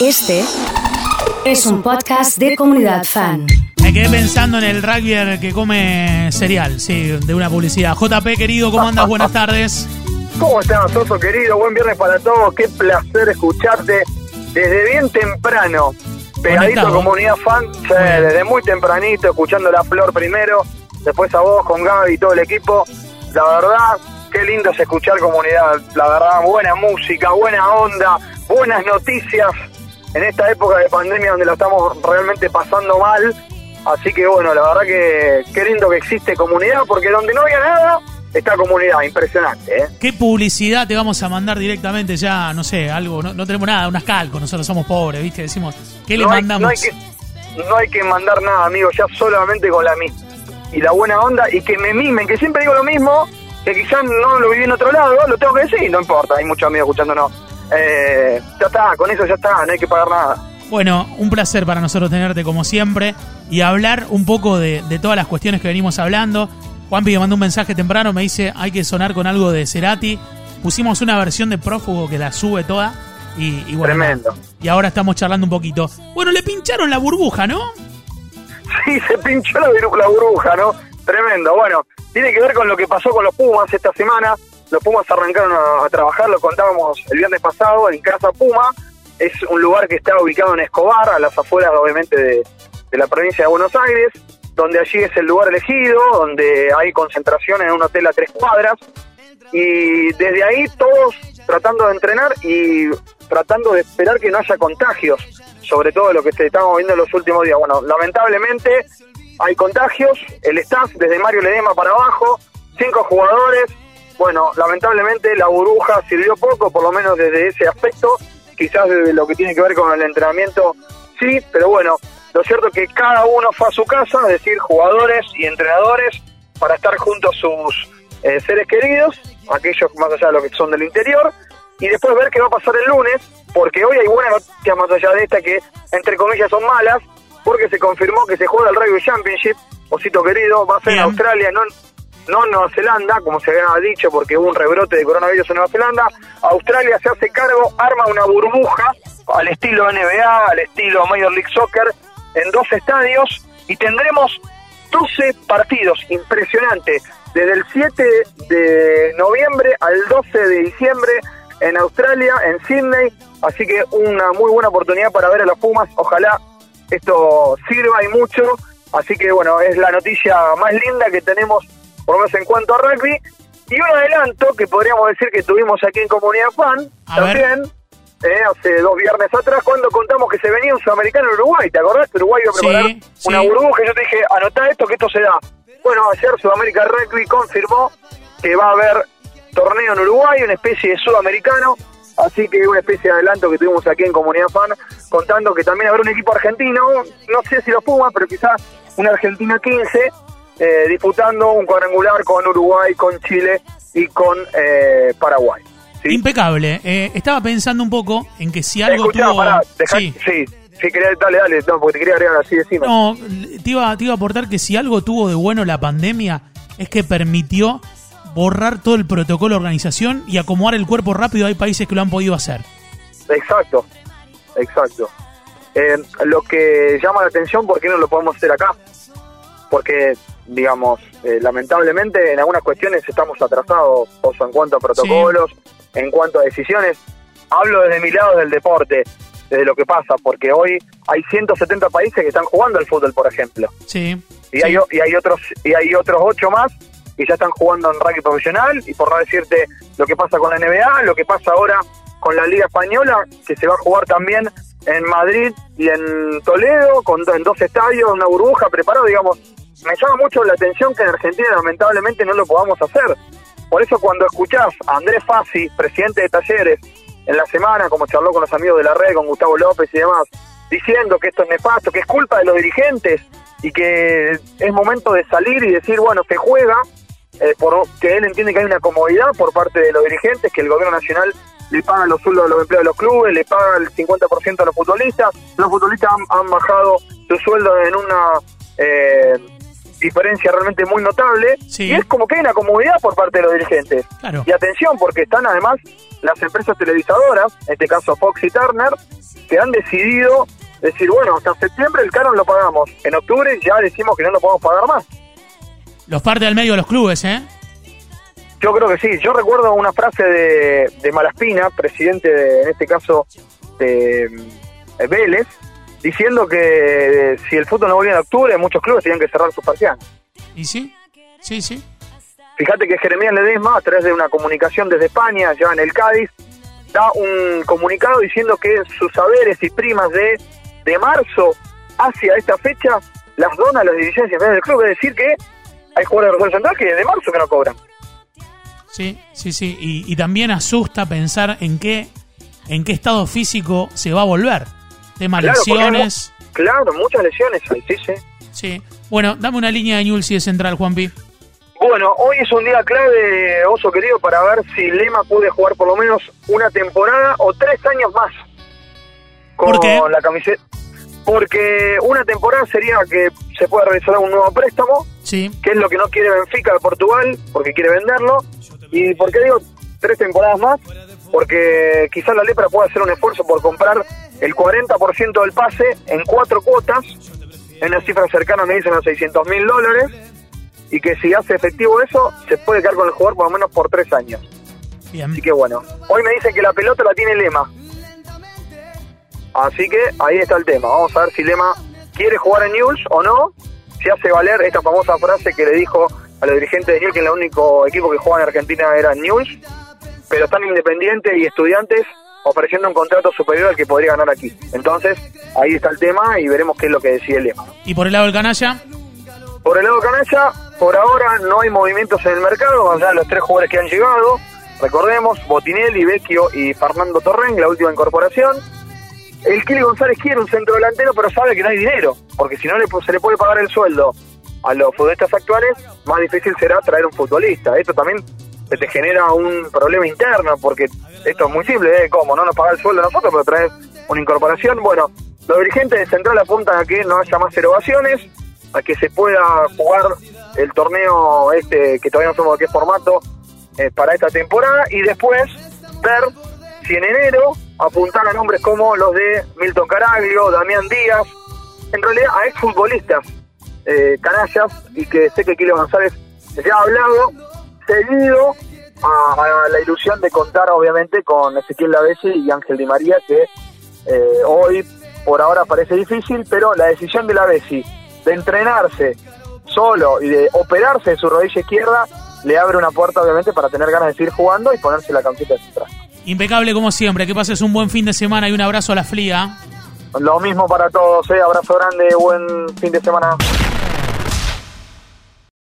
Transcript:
Este es un podcast de comunidad fan. Me quedé pensando en el rugby que come cereal, sí, de una publicidad. JP, querido, ¿cómo andas? Buenas tardes. ¿Cómo estás, Soso, querido? Buen viernes para todos. Qué placer escucharte desde bien temprano. Pegadito Conectado. comunidad fan, sí, desde muy tempranito, escuchando la flor primero, después a vos con Gaby y todo el equipo. La verdad, qué lindo es escuchar comunidad. La verdad, buena música, buena onda, buenas noticias en esta época de pandemia donde la estamos realmente pasando mal. Así que bueno, la verdad que qué lindo que existe comunidad, porque donde no había nada, está comunidad. Impresionante, ¿eh? ¿Qué publicidad te vamos a mandar directamente ya? No sé, algo, no, no tenemos nada, unas calcos, nosotros somos pobres, ¿viste? Decimos, ¿qué le hay, mandamos? no, hay que, no hay que mandar nada, amigo, ya solamente con la mi y la buena onda y que me mimen, que siempre digo lo mismo, que quizás no lo viví en otro lado, lo tengo que decir, no importa, hay muchos amigos escuchándonos. Eh, ya está, con eso ya está, no hay que pagar nada. Bueno, un placer para nosotros tenerte como siempre y hablar un poco de, de todas las cuestiones que venimos hablando. Juanpi me mandó un mensaje temprano, me dice hay que sonar con algo de Cerati. Pusimos una versión de prófugo que la sube toda y, y bueno. Tremendo. Y ahora estamos charlando un poquito. Bueno, le pincharon la burbuja, ¿no? Sí, se pinchó la, la burbuja, ¿no? Tremendo. Bueno, tiene que ver con lo que pasó con los Pumas esta semana. Los Pumas arrancaron a, trabajar, lo contábamos el viernes pasado en Casa Puma. Es un lugar que está ubicado en Escobar, a las afueras obviamente de, de la provincia de Buenos Aires, donde allí es el lugar elegido, donde hay concentración en un hotel a tres cuadras. Y desde ahí todos tratando de entrenar y tratando de esperar que no haya contagios, sobre todo lo que se estamos viendo en los últimos días. Bueno, lamentablemente hay contagios, el staff desde Mario Ledema para abajo, cinco jugadores. Bueno, lamentablemente la burbuja sirvió poco, por lo menos desde ese aspecto, quizás desde lo que tiene que ver con el entrenamiento, sí, pero bueno, lo cierto es que cada uno fue a su casa, es decir, jugadores y entrenadores, para estar junto a sus eh, seres queridos, aquellos más allá de lo que son del interior, y después ver qué va a pasar el lunes, porque hoy hay buenas noticias más allá de esta que, entre comillas, son malas, porque se confirmó que se juega el Rugby Championship, osito querido, va a ser en. Australia, no, no Nueva Zelanda, como se había dicho, porque hubo un rebrote de coronavirus en Nueva Zelanda. Australia se hace cargo, arma una burbuja al estilo NBA, al estilo Major League Soccer, en dos estadios, y tendremos 12 partidos, impresionante, desde el 7 de noviembre al 12 de diciembre en Australia, en Sydney, así que una muy buena oportunidad para ver a los Pumas, ojalá esto sirva y mucho, así que bueno, es la noticia más linda que tenemos, por lo menos en cuanto a rugby, y un adelanto que podríamos decir que tuvimos aquí en Comunidad Fan, A también, eh, hace dos viernes atrás, cuando contamos que se venía un sudamericano en Uruguay, ¿te acordás? Uruguay iba a Sí, preparar sí. una burbuja, y yo te dije, anotá esto, que esto se da. Bueno, ayer Sudamérica Rugby confirmó que va a haber torneo en Uruguay, una especie de sudamericano, así que una especie de adelanto que tuvimos aquí en Comunidad Fan, contando que también habrá un equipo argentino, no sé si los Pumas, pero quizás una Argentina 15, eh, disputando un cuadrangular con Uruguay, con Chile y con eh, Paraguay. ¿sí? Impecable. Eh, estaba pensando un poco en que si algo Escuchá, tuvo... pará, dejá- Sí. sí, sí, quería, dale, dale, no, porque te quería agregar así encima. No, te iba, te iba a aportar que si algo tuvo de bueno la pandemia es que permitió borrar todo el protocolo de organización y acomodar el cuerpo rápido. Hay países que lo han podido hacer. Exacto, exacto. Eh, lo que llama la atención, ¿por qué no lo podemos hacer acá? Porque, digamos, eh, lamentablemente en algunas cuestiones estamos atrasados, Oso, en cuanto a protocolos, en cuanto a decisiones. Hablo desde mi lado del deporte, desde lo que pasa, porque hoy hay 170 países que están jugando al fútbol, por ejemplo. Sí. Y, sí. hay, y hay otros y hay otros ocho más que ya están jugando en rugby profesional y por no decirte lo que pasa con la NBA, lo que pasa ahora con la Liga Española, que se va a jugar también en Madrid y en Toledo, con en dos estadios, una burbuja preparado, digamos, me llama mucho la atención que en Argentina lamentablemente no lo podamos hacer. Por eso cuando escuchás a Andrés Fassi, presidente de Talleres, en la semana, como charló con los amigos de la red, con Gustavo López y demás, diciendo que esto es nefasto, que es culpa de los dirigentes y que es momento de salir y decir, bueno, se juega, eh, por, que él entiende que hay una comodidad por parte de los dirigentes, que el gobierno nacional le paga los sueldos a los empleados de los clubes, le paga el 50% a los futbolistas, los futbolistas han, han bajado su sueldo en una... eh, diferencia realmente muy notable. Sí. Y es como que hay una comodidad por parte de los dirigentes. Claro. Y atención, porque están además las empresas televisadoras, en este caso Fox y Turner, que han decidido decir, bueno, hasta septiembre el canon lo pagamos. En octubre ya decimos que no lo podemos pagar más. Los parte al medio de los clubes, ¿eh? Yo creo que sí. Yo recuerdo una frase de, de Malaspina, presidente, de, en este caso, de eh, Vélez, diciendo que si el fútbol no volvía en octubre, muchos clubes tenían que cerrar sus persianas. ¿Y sí? Sí, sí. Fíjate que Jeremías Ledesma, a través de una comunicación desde España, ya en el Cádiz, da un comunicado diciendo que sus saberes y primas de, de marzo hacia esta fecha las dona a las dirigencias del club. Es decir, que hay jugadores de central que de marzo que no cobran. Sí, sí, sí. Y, y también asusta pensar en qué, en qué estado físico se va a volver. Tema Claro, hay lesiones. Claro, muchas lesiones hay, sí, sí. Sí. Bueno, dame una línea de Newell's y de Central, Juanpi. Bueno, hoy es un día clave, Oso querido, para ver si Lema puede jugar por lo menos una temporada o tres años más con ¿Por qué? la camiseta. Porque una temporada sería que se pueda realizar un nuevo préstamo, Sí. que es lo que no quiere Benfica de Portugal, porque quiere venderlo. ¿Y por qué digo tres temporadas más? Porque quizás la Lepra pueda hacer un esfuerzo por comprar el 40% del pase en cuatro cuotas, en una cifra cercana me dicen a 600 mil dólares, y que si hace efectivo eso, se puede quedar con el jugador por lo menos por tres años. Bien. Así que bueno, hoy me dicen que la pelota la tiene Lema. Así que ahí está el tema. Vamos a ver si Lema quiere jugar en Newell's o no. Si hace valer esta famosa frase que le dijo a los dirigentes de Newell's que el único equipo que juega en Argentina era Newell's. Pero están independientes y estudiantes ofreciendo un contrato superior al que podría ganar aquí. Entonces, ahí está el tema y veremos qué es lo que decide Lema. Y por el lado del canalla, Por el lado canalla, por ahora no hay movimientos en el mercado, allá de los tres jugadores que han llegado. Recordemos, Botinelli, Vecchio y Fernando Torren, la última incorporación. El Kili González quiere un centro delantero, pero sabe que no hay dinero, porque si no le, se le puede pagar el sueldo a los futbolistas actuales, más difícil será traer un futbolista. Esto también te genera un problema interno, porque esto es muy simple, ¿eh? ¿Cómo? No nos paga el sueldo a nosotros, pero traes una incorporación. Bueno, los dirigentes de Central apuntan a que no haya más erogaciones, a que se pueda jugar el torneo este, que todavía no sabemos de qué formato, eh, para esta temporada, y después ver si en enero apuntar a nombres como los de Milton Caraglio, Damián Díaz, en realidad a exfutbolistas eh, canallas, y que sé que Kilo González ya ha hablado, seguido a, la ilusión de contar obviamente con Ezequiel Lavesi y Ángel Di María, que eh, hoy por ahora parece difícil, pero la decisión de Lavesi de entrenarse solo y de operarse de su rodilla izquierda le abre una puerta obviamente para tener ganas de seguir jugando y ponerse la camiseta de. Impecable como siempre. Que pases un buen fin de semana y un abrazo a la fliga. Lo mismo para todos, ¿eh? abrazo grande, buen fin de semana.